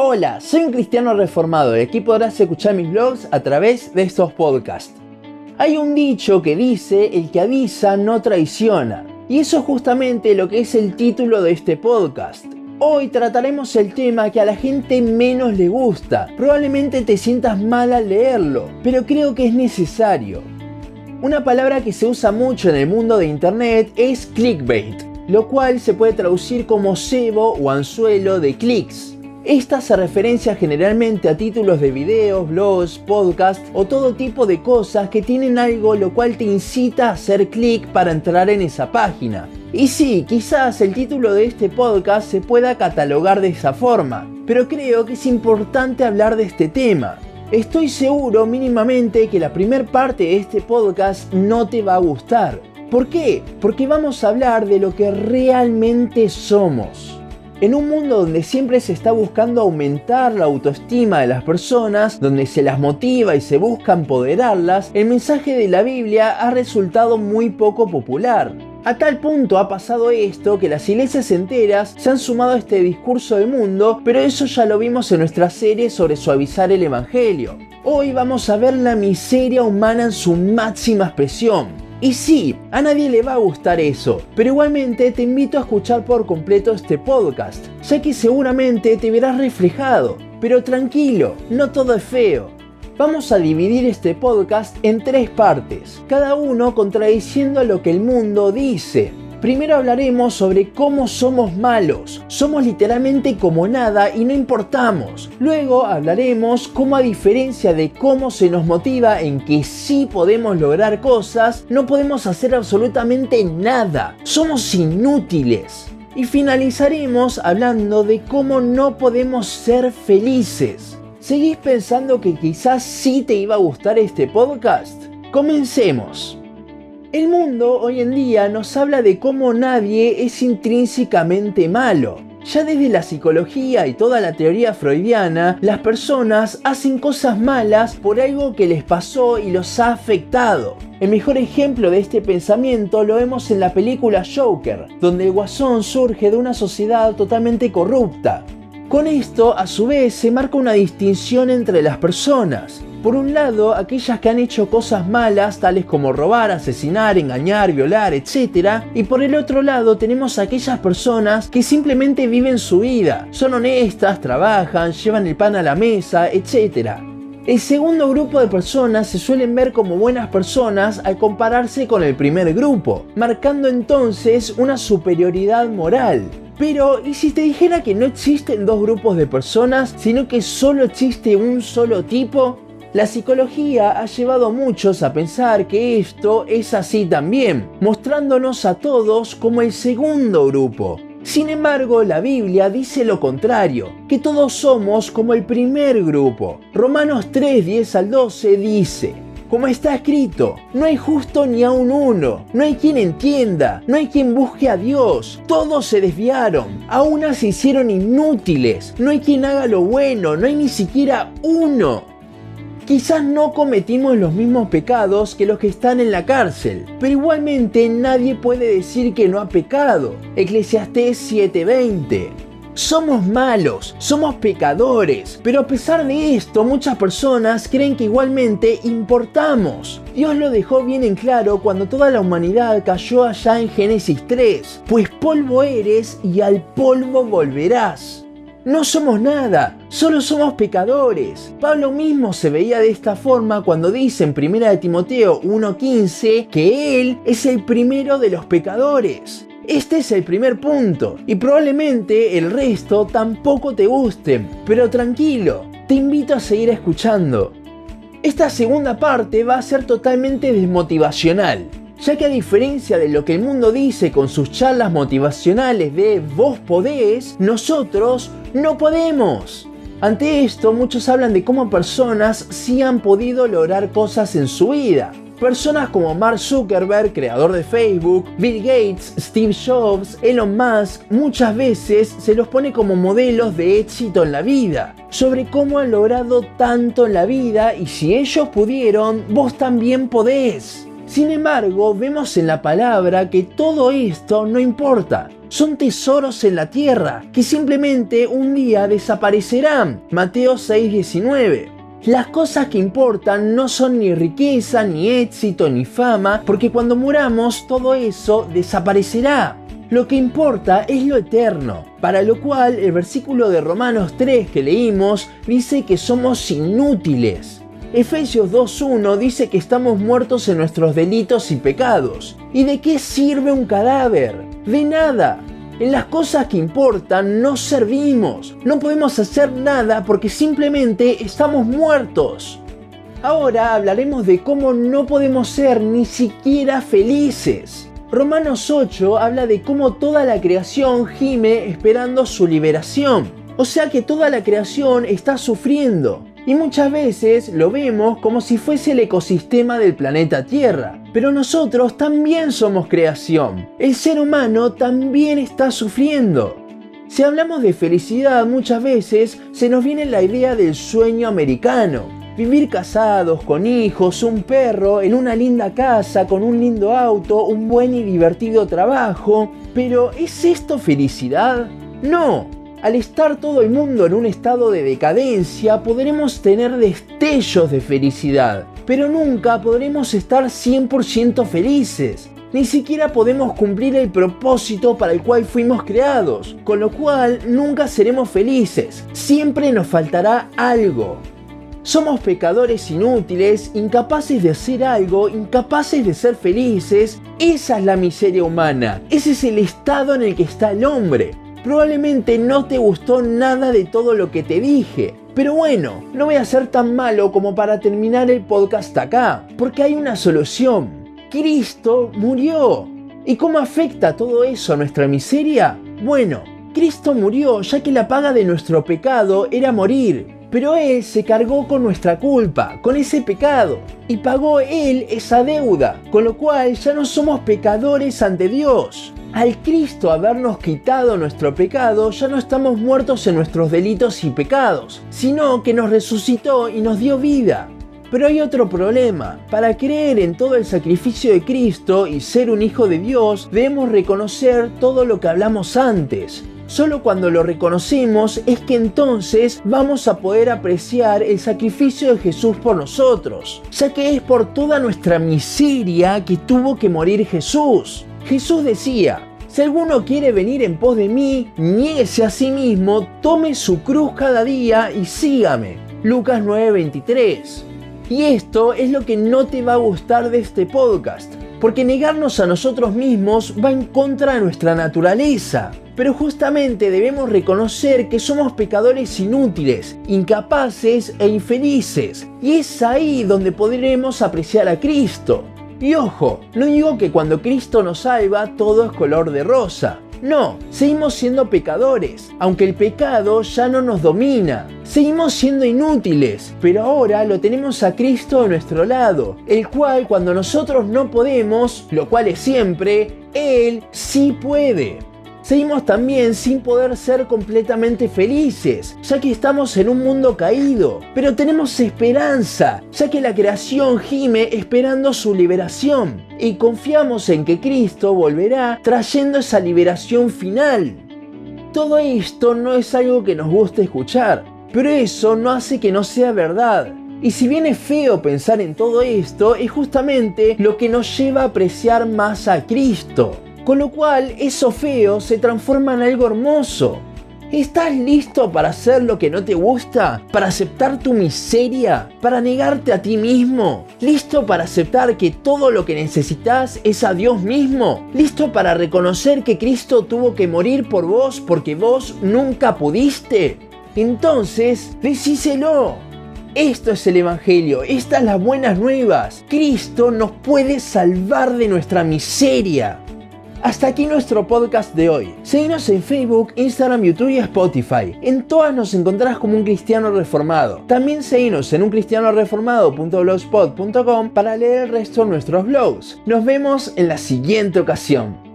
Hola, soy un cristiano reformado y aquí podrás escuchar mis vlogs a través de estos podcasts. Hay un dicho que dice, el que avisa no traiciona. Y eso es justamente lo que es el título de este podcast. Hoy trataremos el tema que a la gente menos le gusta. Probablemente te sientas mal al leerlo, pero creo que es necesario. Una palabra que se usa mucho en el mundo de Internet es clickbait, lo cual se puede traducir como cebo o anzuelo de clics. Esta se referencia generalmente a títulos de videos, blogs, podcasts o todo tipo de cosas que tienen algo lo cual te incita a hacer clic para entrar en esa página. Y sí, quizás el título de este podcast se pueda catalogar de esa forma, pero creo que es importante hablar de este tema. Estoy seguro mínimamente que la primera parte de este podcast no te va a gustar. ¿Por qué? Porque vamos a hablar de lo que realmente somos. En un mundo donde siempre se está buscando aumentar la autoestima de las personas, donde se las motiva y se busca empoderarlas, el mensaje de la Biblia ha resultado muy poco popular. A tal punto ha pasado esto que las iglesias enteras se han sumado a este discurso del mundo, pero eso ya lo vimos en nuestra serie sobre suavizar el Evangelio. Hoy vamos a ver la miseria humana en su máxima expresión y sí, a nadie le va a gustar eso, pero igualmente te invito a escuchar por completo este podcast, ya que seguramente te verás reflejado. Pero tranquilo, no todo es feo. Vamos a dividir este podcast en tres partes, cada uno contradiciendo lo que el mundo dice. Primero hablaremos sobre cómo somos malos. Somos literalmente como nada y no importamos. Luego hablaremos cómo a diferencia de cómo se nos motiva en que sí podemos lograr cosas, no podemos hacer absolutamente nada. Somos inútiles. Y finalizaremos hablando de cómo no podemos ser felices. ¿Seguís pensando que quizás sí te iba a gustar este podcast? Comencemos. El mundo hoy en día nos habla de cómo nadie es intrínsecamente malo. Ya desde la psicología y toda la teoría freudiana, las personas hacen cosas malas por algo que les pasó y los ha afectado. El mejor ejemplo de este pensamiento lo vemos en la película Joker, donde el guasón surge de una sociedad totalmente corrupta. Con esto, a su vez, se marca una distinción entre las personas. Por un lado, aquellas que han hecho cosas malas, tales como robar, asesinar, engañar, violar, etc. Y por el otro lado, tenemos aquellas personas que simplemente viven su vida, son honestas, trabajan, llevan el pan a la mesa, etc. El segundo grupo de personas se suelen ver como buenas personas al compararse con el primer grupo, marcando entonces una superioridad moral. Pero, ¿y si te dijera que no existen dos grupos de personas, sino que solo existe un solo tipo? La psicología ha llevado a muchos a pensar que esto es así también, mostrándonos a todos como el segundo grupo. Sin embargo, la Biblia dice lo contrario, que todos somos como el primer grupo. Romanos 3, 10 al 12 dice, como está escrito, no hay justo ni a un uno, no hay quien entienda, no hay quien busque a Dios, todos se desviaron, a unas se hicieron inútiles, no hay quien haga lo bueno, no hay ni siquiera uno. Quizás no cometimos los mismos pecados que los que están en la cárcel, pero igualmente nadie puede decir que no ha pecado. Eclesiastés 7:20. Somos malos, somos pecadores, pero a pesar de esto muchas personas creen que igualmente importamos. Dios lo dejó bien en claro cuando toda la humanidad cayó allá en Génesis 3, pues polvo eres y al polvo volverás. No somos nada, solo somos pecadores. Pablo mismo se veía de esta forma cuando dice en 1 de Timoteo 1.15 que él es el primero de los pecadores. Este es el primer punto y probablemente el resto tampoco te gusten, pero tranquilo, te invito a seguir escuchando. Esta segunda parte va a ser totalmente desmotivacional ya que a diferencia de lo que el mundo dice con sus charlas motivacionales de vos podés, nosotros no podemos. Ante esto, muchos hablan de cómo personas sí han podido lograr cosas en su vida. Personas como Mark Zuckerberg, creador de Facebook, Bill Gates, Steve Jobs, Elon Musk, muchas veces se los pone como modelos de éxito en la vida, sobre cómo han logrado tanto en la vida y si ellos pudieron, vos también podés. Sin embargo, vemos en la palabra que todo esto no importa. son tesoros en la tierra que simplemente un día desaparecerán. Mateo 6:19. Las cosas que importan no son ni riqueza, ni éxito, ni fama, porque cuando muramos todo eso desaparecerá. Lo que importa es lo eterno, para lo cual el versículo de Romanos 3 que leímos dice que somos inútiles. Efesios 2.1 dice que estamos muertos en nuestros delitos y pecados. ¿Y de qué sirve un cadáver? De nada. En las cosas que importan no servimos. No podemos hacer nada porque simplemente estamos muertos. Ahora hablaremos de cómo no podemos ser ni siquiera felices. Romanos 8 habla de cómo toda la creación gime esperando su liberación. O sea que toda la creación está sufriendo. Y muchas veces lo vemos como si fuese el ecosistema del planeta Tierra. Pero nosotros también somos creación. El ser humano también está sufriendo. Si hablamos de felicidad muchas veces se nos viene la idea del sueño americano. Vivir casados, con hijos, un perro, en una linda casa, con un lindo auto, un buen y divertido trabajo. Pero ¿es esto felicidad? No, al estar todo el mundo en un estado de decadencia, podremos tener destellos de felicidad, pero nunca podremos estar 100% felices. Ni siquiera podemos cumplir el propósito para el cual fuimos creados, con lo cual nunca seremos felices. Siempre nos faltará algo. Somos pecadores inútiles, incapaces de hacer algo, incapaces de ser felices. Esa es la miseria humana. Ese es el estado en el que está el hombre. Probablemente no te gustó nada de todo lo que te dije. Pero bueno, no voy a ser tan malo como para terminar el podcast acá, porque hay una solución. Cristo murió. ¿Y cómo afecta todo eso a nuestra miseria? Bueno, Cristo murió ya que la paga de nuestro pecado era morir. Pero Él se cargó con nuestra culpa, con ese pecado, y pagó Él esa deuda, con lo cual ya no somos pecadores ante Dios. Al Cristo habernos quitado nuestro pecado, ya no estamos muertos en nuestros delitos y pecados, sino que nos resucitó y nos dio vida. Pero hay otro problema. Para creer en todo el sacrificio de Cristo y ser un hijo de Dios, debemos reconocer todo lo que hablamos antes. Solo cuando lo reconocemos es que entonces vamos a poder apreciar el sacrificio de Jesús por nosotros, ya que es por toda nuestra miseria que tuvo que morir Jesús. Jesús decía, si alguno quiere venir en pos de mí, niéguese a sí mismo, tome su cruz cada día y sígame. Lucas 9:23. Y esto es lo que no te va a gustar de este podcast, porque negarnos a nosotros mismos va en contra de nuestra naturaleza. Pero justamente debemos reconocer que somos pecadores inútiles, incapaces e infelices. Y es ahí donde podremos apreciar a Cristo. Y ojo, no digo que cuando Cristo nos salva todo es color de rosa. No, seguimos siendo pecadores, aunque el pecado ya no nos domina. Seguimos siendo inútiles, pero ahora lo tenemos a Cristo a nuestro lado, el cual cuando nosotros no podemos, lo cual es siempre, Él sí puede seguimos también sin poder ser completamente felices, ya que estamos en un mundo caído. Pero tenemos esperanza, ya que la creación gime esperando su liberación. Y confiamos en que Cristo volverá trayendo esa liberación final. Todo esto no es algo que nos guste escuchar, pero eso no hace que no sea verdad. Y si bien es feo pensar en todo esto, es justamente lo que nos lleva a apreciar más a Cristo. Con lo cual, eso feo se transforma en algo hermoso. ¿Estás listo para hacer lo que no te gusta? ¿Para aceptar tu miseria? ¿Para negarte a ti mismo? ¿Listo para aceptar que todo lo que necesitas es a Dios mismo? ¿Listo para reconocer que Cristo tuvo que morir por vos porque vos nunca pudiste? Entonces, decíselo. Esto es el Evangelio, estas las buenas nuevas. Cristo nos puede salvar de nuestra miseria. Hasta aquí nuestro podcast de hoy. Síguenos en Facebook, Instagram, YouTube y Spotify. En todas nos encontrarás como un cristiano reformado. También síguenos en uncristianoreformado.blogspot.com para leer el resto de nuestros blogs. Nos vemos en la siguiente ocasión.